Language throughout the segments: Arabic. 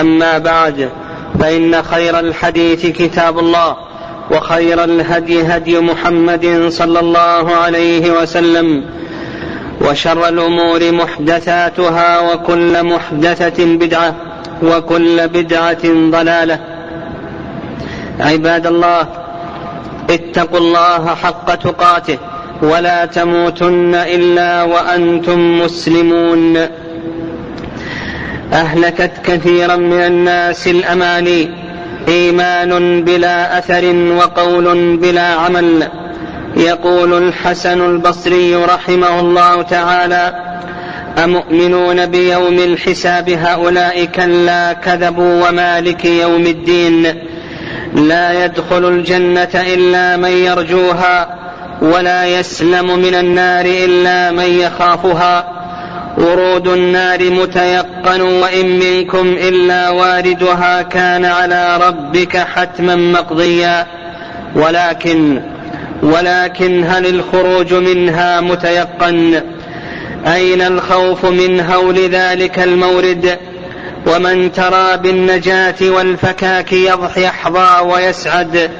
أما بعد فإن خير الحديث كتاب الله وخير الهدي هدي محمد صلى الله عليه وسلم وشر الأمور محدثاتها وكل محدثة بدعة وكل بدعة ضلالة. عباد الله اتقوا الله حق تقاته ولا تموتن إلا وأنتم مسلمون. أهلكت كثيرا من الناس الأماني. إيمان بلا أثر وقول بلا عمل. يقول الحسن البصري رحمه الله تعالى أمؤمنون بيوم الحساب هؤلاء كلا كذبوا ومالك يوم الدين. لا يدخل الجنة إلا من يرجوها ولا يسلم من النار إلا من يخافها. ورود النار متيقن وإن منكم إلا واردها كان على ربك حتما مقضيا. ولكن ولكن هل الخروج منها متيقن؟ أين الخوف من هول ذلك المورد؟ ومن ترى بالنجاة والفكاك يحظى ويسعد.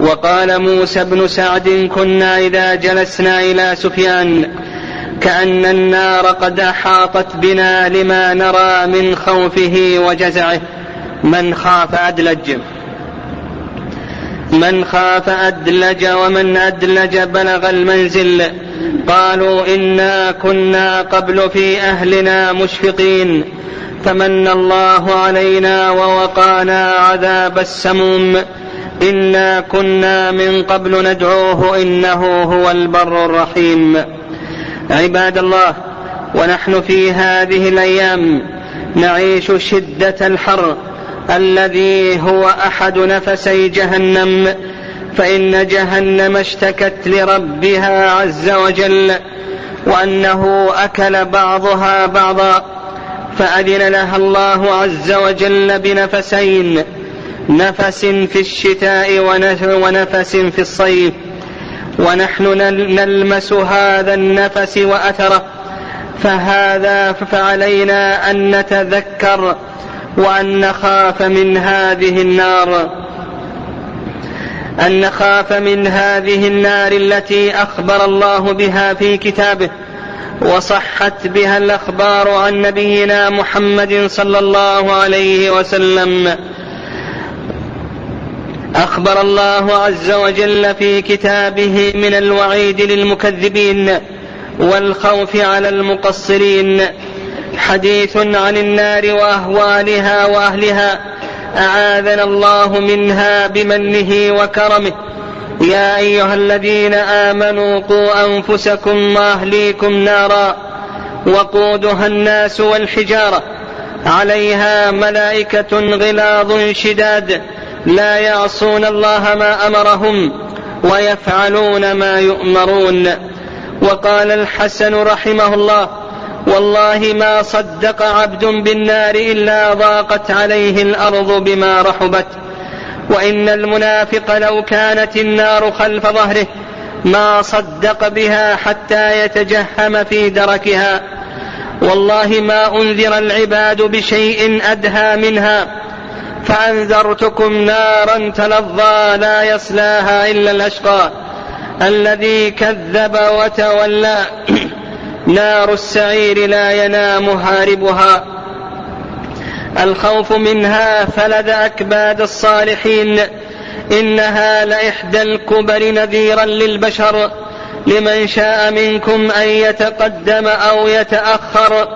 وقال موسى بن سعد كنا إذا جلسنا إلى سفيان كأن النار قد أحاطت بنا لما نرى من خوفه وجزعه. من خاف أدلج. من خاف أدلج ومن أدلج بلغ المنزل. قالوا إنا كنا قبل في أهلنا مشفقين. فمن الله علينا ووقانا عذاب السموم. إنا كنا من قبل ندعوه إنه هو البر الرحيم. عباد الله ونحن في هذه الأيام نعيش شدة الحر الذي هو أحد نفسي جهنم فإن جهنم اشتكت لربها عز وجل وأنه أكل بعضها بعضا فأذن لها الله عز وجل بنفسين نفس في الشتاء ونفس في الصيف. ونحن نلمس هذا النفس وأثره فهذا فعلينا أن نتذكر وأن نخاف من هذه النار. أن نخاف من هذه النار التي أخبر الله بها في كتابه وصحت بها الأخبار عن نبينا محمد صلى الله عليه وسلم. أخبر الله عز وجل في كتابه من الوعيد للمكذبين والخوف على المقصرين. حديث عن النار وأهوالها وأهلها. أعاذنا الله منها بمنه وكرمه. يا أيها الذين آمنوا قوا أنفسكم وأهليكم نارا. وقودها الناس والحجارة. عليها ملائكة غلاظ شداد. لا يعصون الله ما أمرهم ويفعلون ما يؤمرون. وقال الحسن رحمه الله والله ما صدق عبد بالنار إلا ضاقت عليه الأرض بما رحبت. وإن المنافق لو كانت النار خلف ظهره ما صدق بها حتى يتجهم في دركها. والله ما أنذر العباد بشيء أدهى منها. فأنذرتكم نارا تلظى لا يصلاها إلا الأشقى. الذي كذب وتولى نار السعير لا ينام هاربها. الخوف منها فلذ أكباد الصالحين. إنها لإحدى الكبر نذيرا للبشر. لمن شاء منكم أن يتقدم أو يتأخر.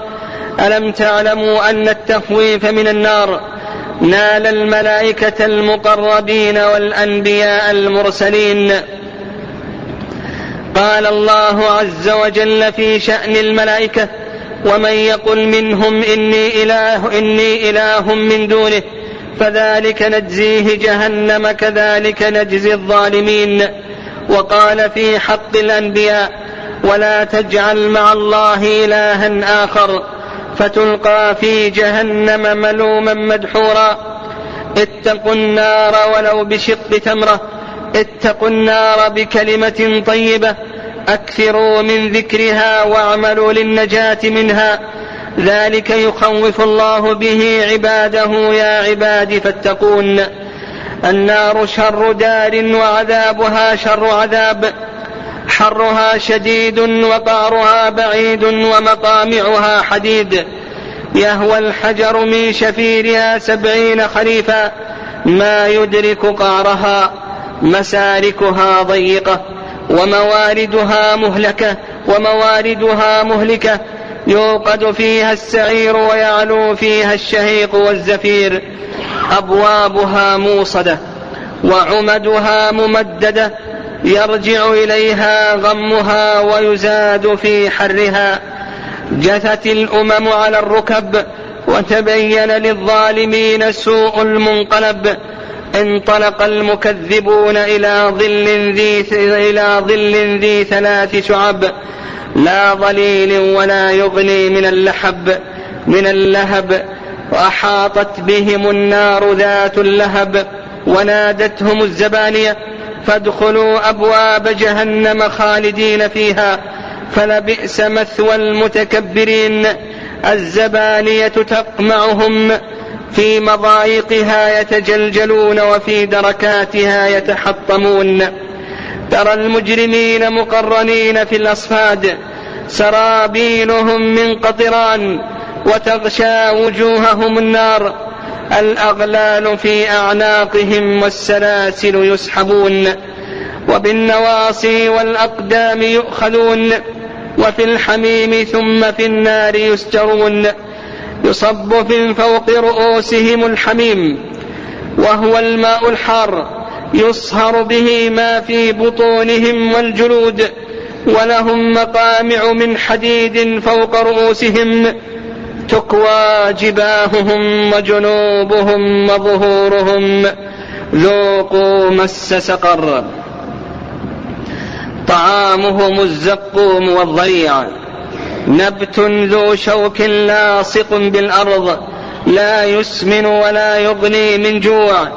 ألم تعلموا أن التخويف من النار؟ نال الملائكة المقربين والأنبياء المرسلين. قال الله عز وجل في شأن الملائكة ومن يقل منهم إني إله إني إله من دونه فذلك نجزيه جهنم كذلك نجزي الظالمين. وقال في حق الأنبياء ولا تجعل مع الله إلها آخر. فتلقى في جهنم ملوما مدحورا. اتقوا النار ولو بشق تمره. اتقوا النار بكلمة طيبة. أكثروا من ذكرها واعملوا للنجاة منها. ذلك يخوف الله به عباده يا عباد فاتقون. النار شر دار وعذابها شر عذاب. حرها شديد وقعرها بعيد ومطامعها حديد. يهوى الحجر من شفيرها سبعين خريفا ما يدرك قعرها مسالكها ضيقة ومواردها مهلكة ومواردها مهلكة. يوقد فيها السعير ويعلو فيها الشهيق والزفير. أبوابها موصدة وعمدها ممددة. يرجع إليها غمها ويزاد في حرها. جثت الأمم على الركب وتبين للظالمين سوء المنقلب. انطلق المكذبون إلى ظل ذي إلى ظل ذي ثلاث شعب. لا ظليل ولا يغني من اللحب من اللهب. وأحاطت بهم النار ذات اللهب. ونادتهم الزبانية فادخلوا أبواب جهنم خالدين فيها فلبئس مثوى المتكبرين. الزبانية تقمعهم في مضايقها يتجلجلون وفي دركاتها يتحطمون. ترى المجرمين مقرنين في الأصفاد سرابيلهم من قطران وتغشى وجوههم النار. الأغلال في أعناقهم والسلاسل يسحبون وبالنواصي والأقدام يؤخذون وفي الحميم ثم في النار يسجرون. يصب من فوق رؤوسهم الحميم وهو الماء الحار يصهر به ما في بطونهم والجلود ولهم مقامع من حديد فوق رؤوسهم. تكوى جباههم وجنوبهم وظهورهم. ذوقوا مس سقر. طعامهم الزقوم والضريع نبت ذو شوك لاصق بالأرض. لا يسمن ولا يغني من جوع.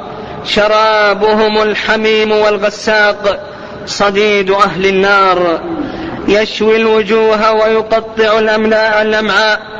شرابهم الحميم والغساق. صديد أهل النار. يشوي الوجوه ويقطع الأمعاء.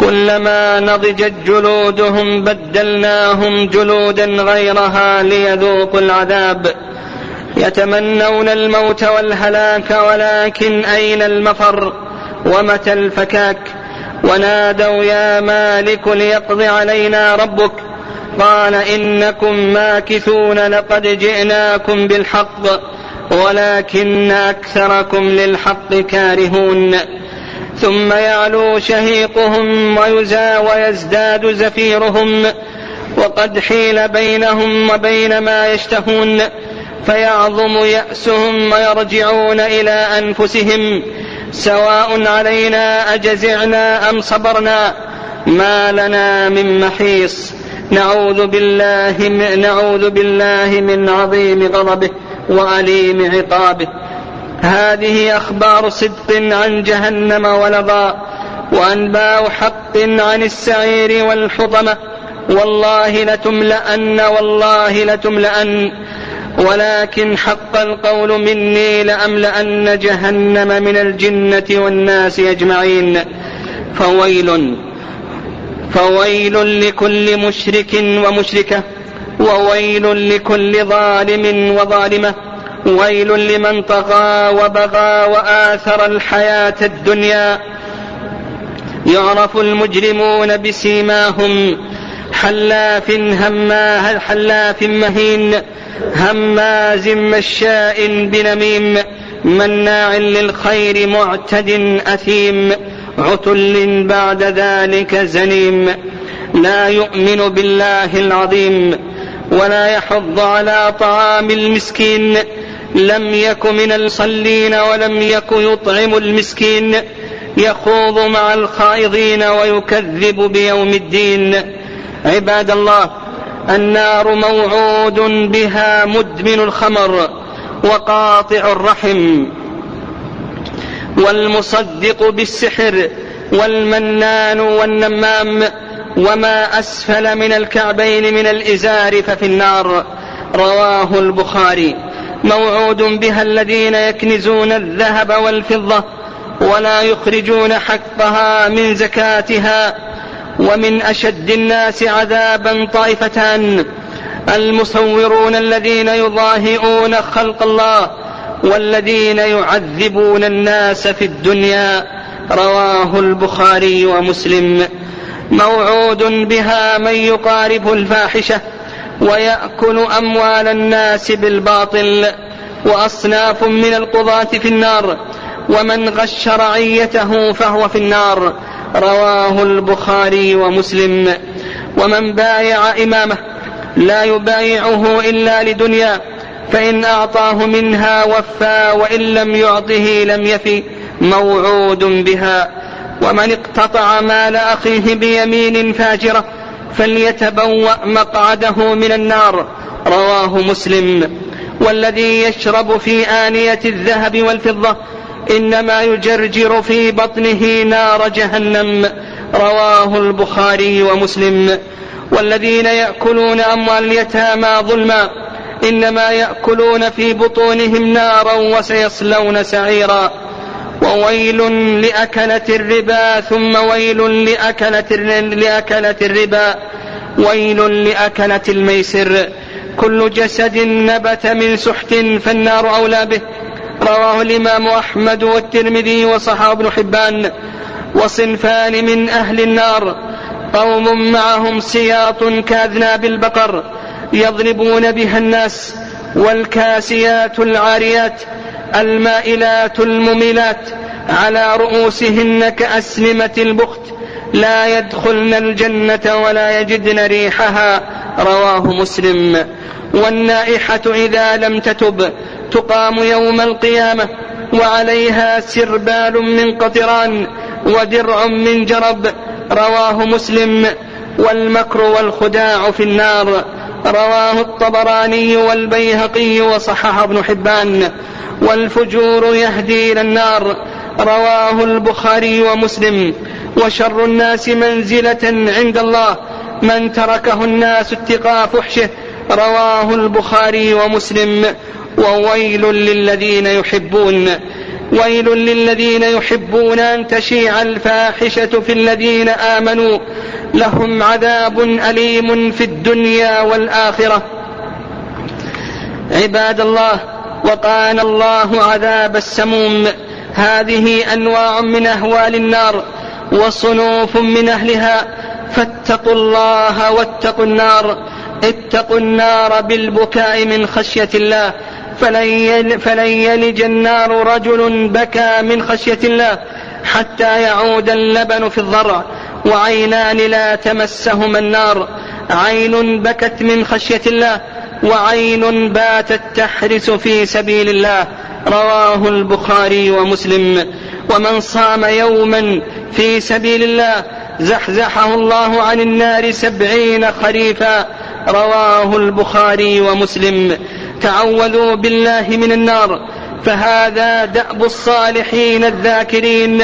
كلما نضجت جلودهم بدلناهم جلودا غيرها ليذوقوا العذاب. يتمنون الموت والهلاك ولكن أين المفر؟ ومتى الفكاك؟ ونادوا يا مالك ليقض علينا ربك. قال إنكم ماكثون لقد جئناكم بالحق ولكن أكثركم للحق كارهون. ثم يعلو شهيقهم ويزا ويزداد زفيرهم وقد حيل بينهم وبين ما يشتهون فيعظم يأسهم ويرجعون إلى أنفسهم سواء علينا أجزعنا أم صبرنا ما لنا من محيص نعوذ بالله من نعوذ بالله من عظيم غضبه وأليم عقابه هذه أخبار صدق عن جهنم ولظى وأنباء حق عن السعير والحطمة. والله لتملأن والله لتملأن. ولكن حق القول مني لأملأن جهنم من الجنة والناس أجمعين. فويل فويل لكل مشرك ومشركة وويل لكل ظالم وظالمة. ويل لمن طغى وبغى وآثر الحياة الدنيا. يعرف المجرمون بسيماهم. حلاف هماه حلاف مهين. هماز مشاء بنميم. مناع للخير معتد أثيم. عتل بعد ذلك زنيم. لا يؤمن بالله العظيم. ولا يحض على طعام المسكين. لم يك من المصلين ولم يك يطعم المسكين يخوض مع الخائضين ويكذب بيوم الدين. عباد الله النار موعود بها مدمن الخمر وقاطع الرحم. والمصدق بالسحر والمنان والنمام وما أسفل من الكعبين من الإزار ففي النار. رواه البخاري. موعود بها الذين يكنزون الذهب والفضة ولا يخرجون حقها من زكاتها ومن أشد الناس عذابا طائفتان المصورون الذين يضاهئون خلق الله والذين يعذبون الناس في الدنيا رواه البخاري ومسلم. موعود بها من يقارب الفاحشة ويأكل أموال الناس بالباطل وأصناف من القضاة في النار ومن غش رعيته فهو في النار. رواه البخاري ومسلم. ومن بايع إمامه لا يبايعه إلا لدنيا فإن أعطاه منها وفى وإن لم يعطه لم يفي موعود بها. ومن اقتطع مال أخيه بيمين فاجرة فليتبوأ مقعده من النار. رواه مسلم. والذي يشرب في آنية الذهب والفضة إنما يجرجر في بطنه نار جهنم. رواه البخاري ومسلم. والذين يأكلون أموال اليتامى ظلما إنما يأكلون في بطونهم نارا وسيصلون سعيرا. وويل لأكلة الربا ثم ويل لأكلة, لأكلة الربا. ويل لأكلة الميسر. كل جسد نبت من سحت فالنار أولى به. رواه الإمام أحمد والترمذي وصحاب ابن حبان. وصنفان من أهل النار. قوم معهم سياط كأذناب البقر. يضربون بها الناس. والكاسيات العاريات. المائلات المميلات. على رؤوسهن كأسلمة البخت. لا يدخلن الجنة ولا يجدن ريحها. رواه مسلم. والنائحة إذا لم تتب تقام يوم القيامة وعليها سربال من قطران ودرع من جرب. رواه مسلم. والمكر والخداع في النار. رواه الطبراني والبيهقي وصححه ابن حبان. والفجور يهدي إلى النار. رواه البخاري ومسلم. وشر الناس منزلة عند الله. من تركه الناس اتقاء فحشه رواه البخاري ومسلم. وويل للذين يحبون. ويل للذين يحبون أن تشيع الفاحشة في الذين آمنوا. لهم عذاب أليم في الدنيا والآخرة. عباد الله وقال الله عذاب السموم. هذه أنواع من أهوال النار وصنوف من أهلها. فاتقوا الله واتقوا النار. اتقوا النار بالبكاء من خشية الله. فلن, فلن يلج النار رجل بكى من خشية الله حتى يعود اللبن في الضرع. وعينان لا تمسهما النار. عين بكت من خشية الله. وعين باتت تحرس في سبيل الله. رواه البخاري ومسلم. ومن صام يوما في سبيل الله زحزحه الله عن النار سبعين خريفا. رواه البخاري ومسلم. تعوذوا بالله من النار. فهذا دأب الصالحين الذاكرين.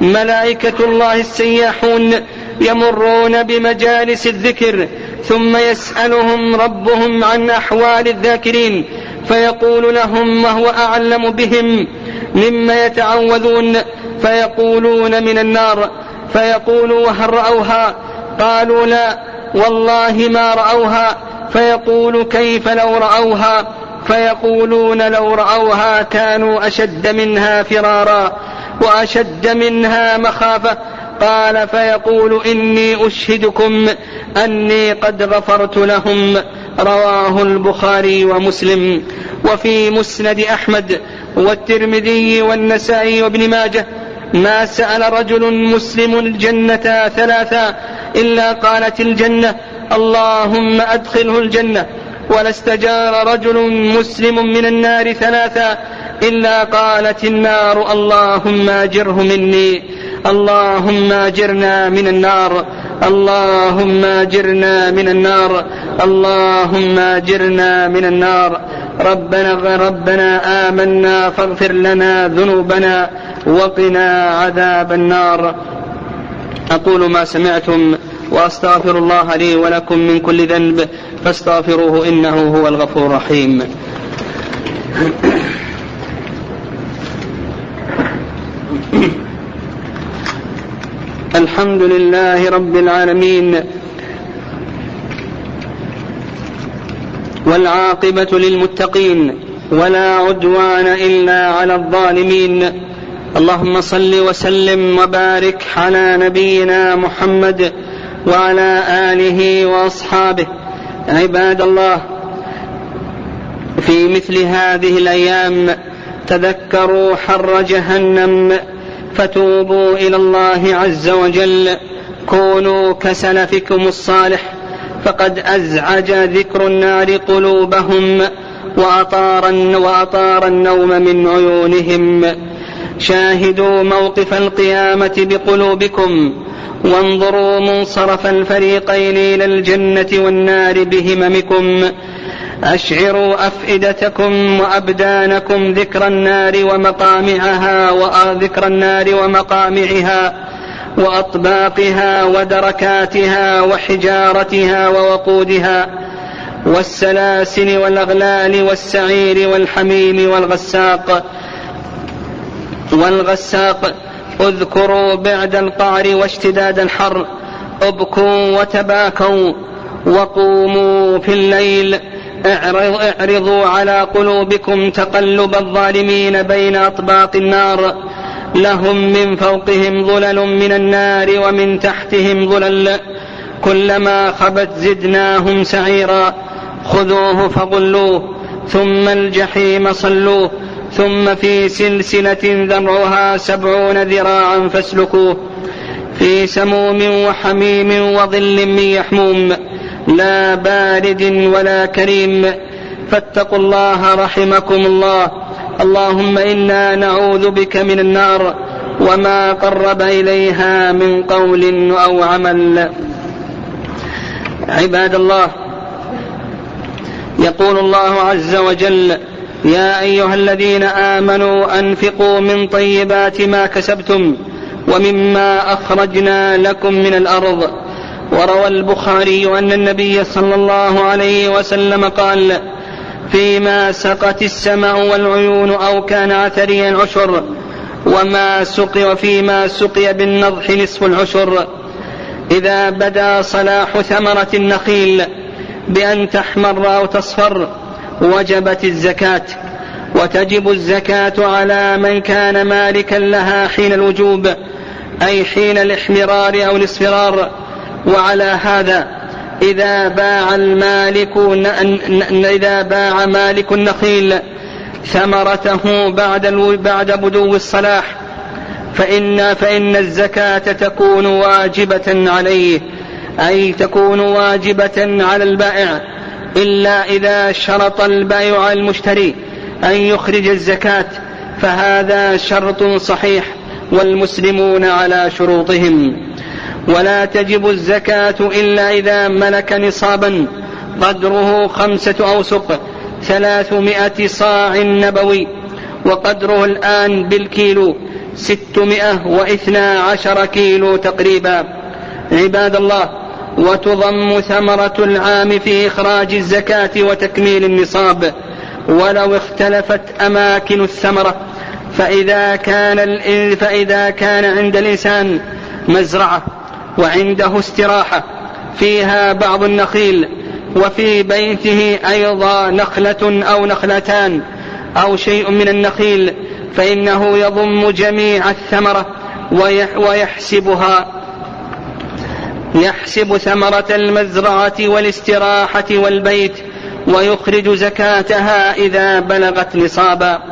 ملائكة الله السياحون يمرون بمجالس الذكر. ثم يسألهم ربهم عن أحوال الذاكرين. فيقول لهم وهو أعلم بهم مما يتعوذون فيقولون من النار فيقولوا هل رأوها قالوا لا والله ما رأوها فيقول كيف لو رأوها فيقولون لو رأوها كانوا أشد منها فرارا وأشد منها مخافة قال فيقول إني أشهدكم أني قد غفرت لهم. رواه البخاري ومسلم. وفي مسند أحمد والترمذي والنسائي وابن ماجه ما سأل رجل مسلم الجنة ثلاثا إلا قالت الجنة اللهم أدخله الجنة. ولا استجار رجل مسلم من النار ثلاثا إلا قالت النار اللهم أجره مني. اللهم أجرنا من النار. اللهم أجرنا من النار. اللهم أجرنا من النار. ربنا ربنا آمنا فاغفر لنا ذنوبنا وقنا عذاب النار. أقول ما سمعتم وأستغفر الله لي ولكم من كل ذنب فاستغفروه إنه هو الغفور الرحيم. الحمد لله رب العالمين والعاقبة للمتقين ولا عدوان إلا على الظالمين اللهم صل وسلم وبارك على نبينا محمد وعلى آله وأصحابه. عباد الله في مثل هذه الأيام تذكروا حر جهنم. فتوبوا إلى الله عز وجل. كونوا كسلفكم الصالح. فقد أزعج ذكر النار قلوبهم وأطار, وأطار النوم من عيونهم. شاهدوا موقف القيامة بقلوبكم. وانظروا منصرف الفريقين إلى الجنة والنار بهممكم. أشعروا أفئدتكم وأبدانكم ذكر النار ومقامعها وذكر النار ومقامعها وأطباقها ودركاتها وحجارتها ووقودها والسلاسل والأغلال والسعير والحميم والغساق والغساق اذكروا بعد القعر واشتداد الحر ابكوا وتباكوا وقوموا في الليل اعرضوا على قلوبكم تقلب الظالمين بين أطباق النار. لهم من فوقهم ظلل من النار ومن تحتهم ظلل. كلما خبت زدناهم سعيرا. خذوه فغلوه ثم الجحيم صلوه ثم في سلسلة ذرعها سبعون ذراعا فاسلكوه. في سموم وحميم وظل من يحموم. لا بارد ولا كريم. فاتقوا الله رحمكم الله. اللهم إنا نعوذ بك من النار وما قرب إليها من قول أو عمل. عباد الله يقول الله عز وجل يا أيها الذين آمنوا أنفقوا من طيبات ما كسبتم ومما أخرجنا لكم من الأرض. وروى البخاري أن النبي صلى الله عليه وسلم قال فيما سقت السماء والعيون أو كان عثريا عشر وما سقي وفيما سقي بالنضح نصف العشر إذا بدا صلاح ثمرة النخيل بأن تحمر أو تصفر وجبت الزكاة وتجب الزكاة على من كان مالكا لها حين الوجوب أي حين الإحمرار أو الإصفرار وعلى هذا إذا باع المالك إذا باع مالك النخيل ثمرته بعد بعد بدو الصلاح فإن فإن الزكاة تكون واجبة عليه أي تكون واجبة على البائع إلا إذا شرط البائع المشتري أن يخرج الزكاة فهذا شرط صحيح والمسلمون على شروطهم. ولا تجب الزكاة إلا إذا ملك نصابا. قدره خمسة أوسق ثلاثمائة صاع نبوي وقدره الآن بالكيلو ستمائة واثنا عشر كيلو تقريبا. عباد الله وتضم ثمرة العام في إخراج الزكاة وتكميل النصاب. ولو اختلفت أماكن الثمرة فإذا كان فإذا كان عند الإنسان مزرعة وعنده استراحة. فيها بعض النخيل وفي بيته أيضا نخلة أو نخلتان أو شيء من النخيل فإنه يضم جميع الثمرة ويحسبها يحسب ثمرة المزرعة والاستراحة والبيت ويخرج زكاتها إذا بلغت نصابا.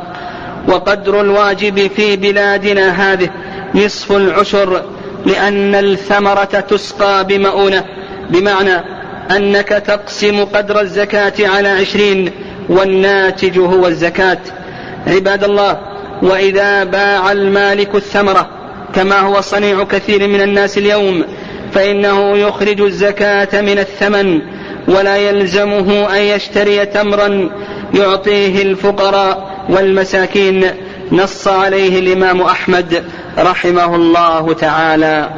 وقدر الواجب في بلادنا هذه نصف العشر لأن الثمرة تسقى بمؤونة بمعنى أنك تقسم قدر الزكاة على عشرين والناتج هو الزكاة. عباد الله وإذا باع المالك الثمرة كما هو صنيع كثير من الناس اليوم فإنه يخرج الزكاة من الثمن ولا يلزمه أن يشتري تمرا يعطيه الفقراء والمساكين. نص عليه الإمام أحمد رحمه الله تعالى.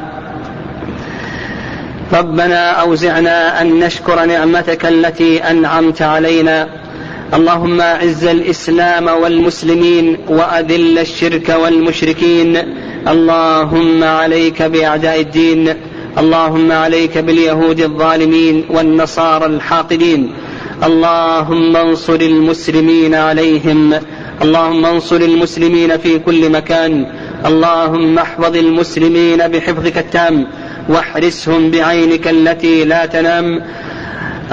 ربنا أوزعنا أن نشكر نعمتك التي أنعمت علينا. اللهم أعز الإسلام والمسلمين وأذل الشرك والمشركين. اللهم عليك بأعداء الدين. اللهم عليك باليهود الظالمين والنصارى الحاقدين. اللهم انصر المسلمين عليهم. اللهم انصر المسلمين في كل مكان. اللهم احفظ المسلمين بحفظك التام. واحرسهم بعينك التي لا تنام.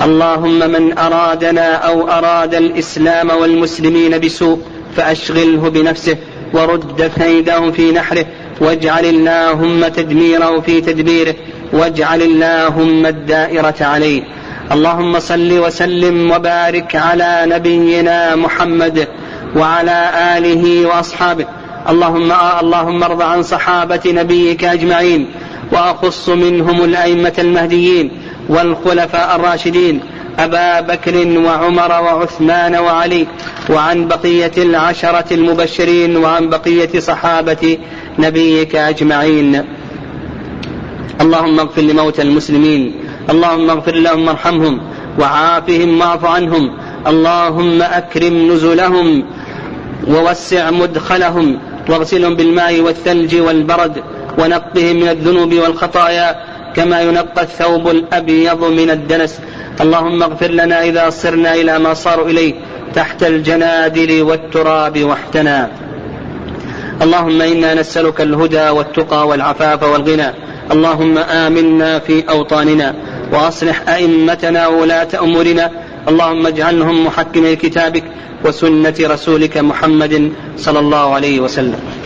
اللهم من أرادنا أو أراد الإسلام والمسلمين بسوء فأشغله بنفسه ورد كيده في نحره. واجعل اللهم تدميره في تدبيره. واجعل اللهم الدائرة عليه. اللهم صل وسلم وبارك على نبينا محمد وعلى آله وأصحابه. اللهم اللهم ارض عن صحابة نبيك أجمعين وأخص منهم الأئمة المهديين والخلفاء الراشدين أبا بكر وعمر وعثمان وعلي وعن بقية العشرة المبشرين وعن بقية صحابة نبيك أجمعين. اللهم اغفر لموتى المسلمين اللهم اغفر لهم وارحمهم وعافهم واعف عنهم اللهم أكرم نزلهم ووسع مدخلهم واغسلهم بالماء والثلج والبرد ونقهم من الذنوب والخطايا كما ينقى الثوب الأبيض من الدنس. اللهم اغفر لنا إذا صرنا إلى ما صاروا إليه تحت الجنادل والتراب واحتنا. اللهم إنا نسألك الهدى والتقى والعفاف والغنى. اللهم آمنا في أوطاننا وأصلح أئمتنا وولاة أمورنا. اللهم اجعلهم محكمي كتابك وسنة رسولك محمد صلى الله عليه وسلم.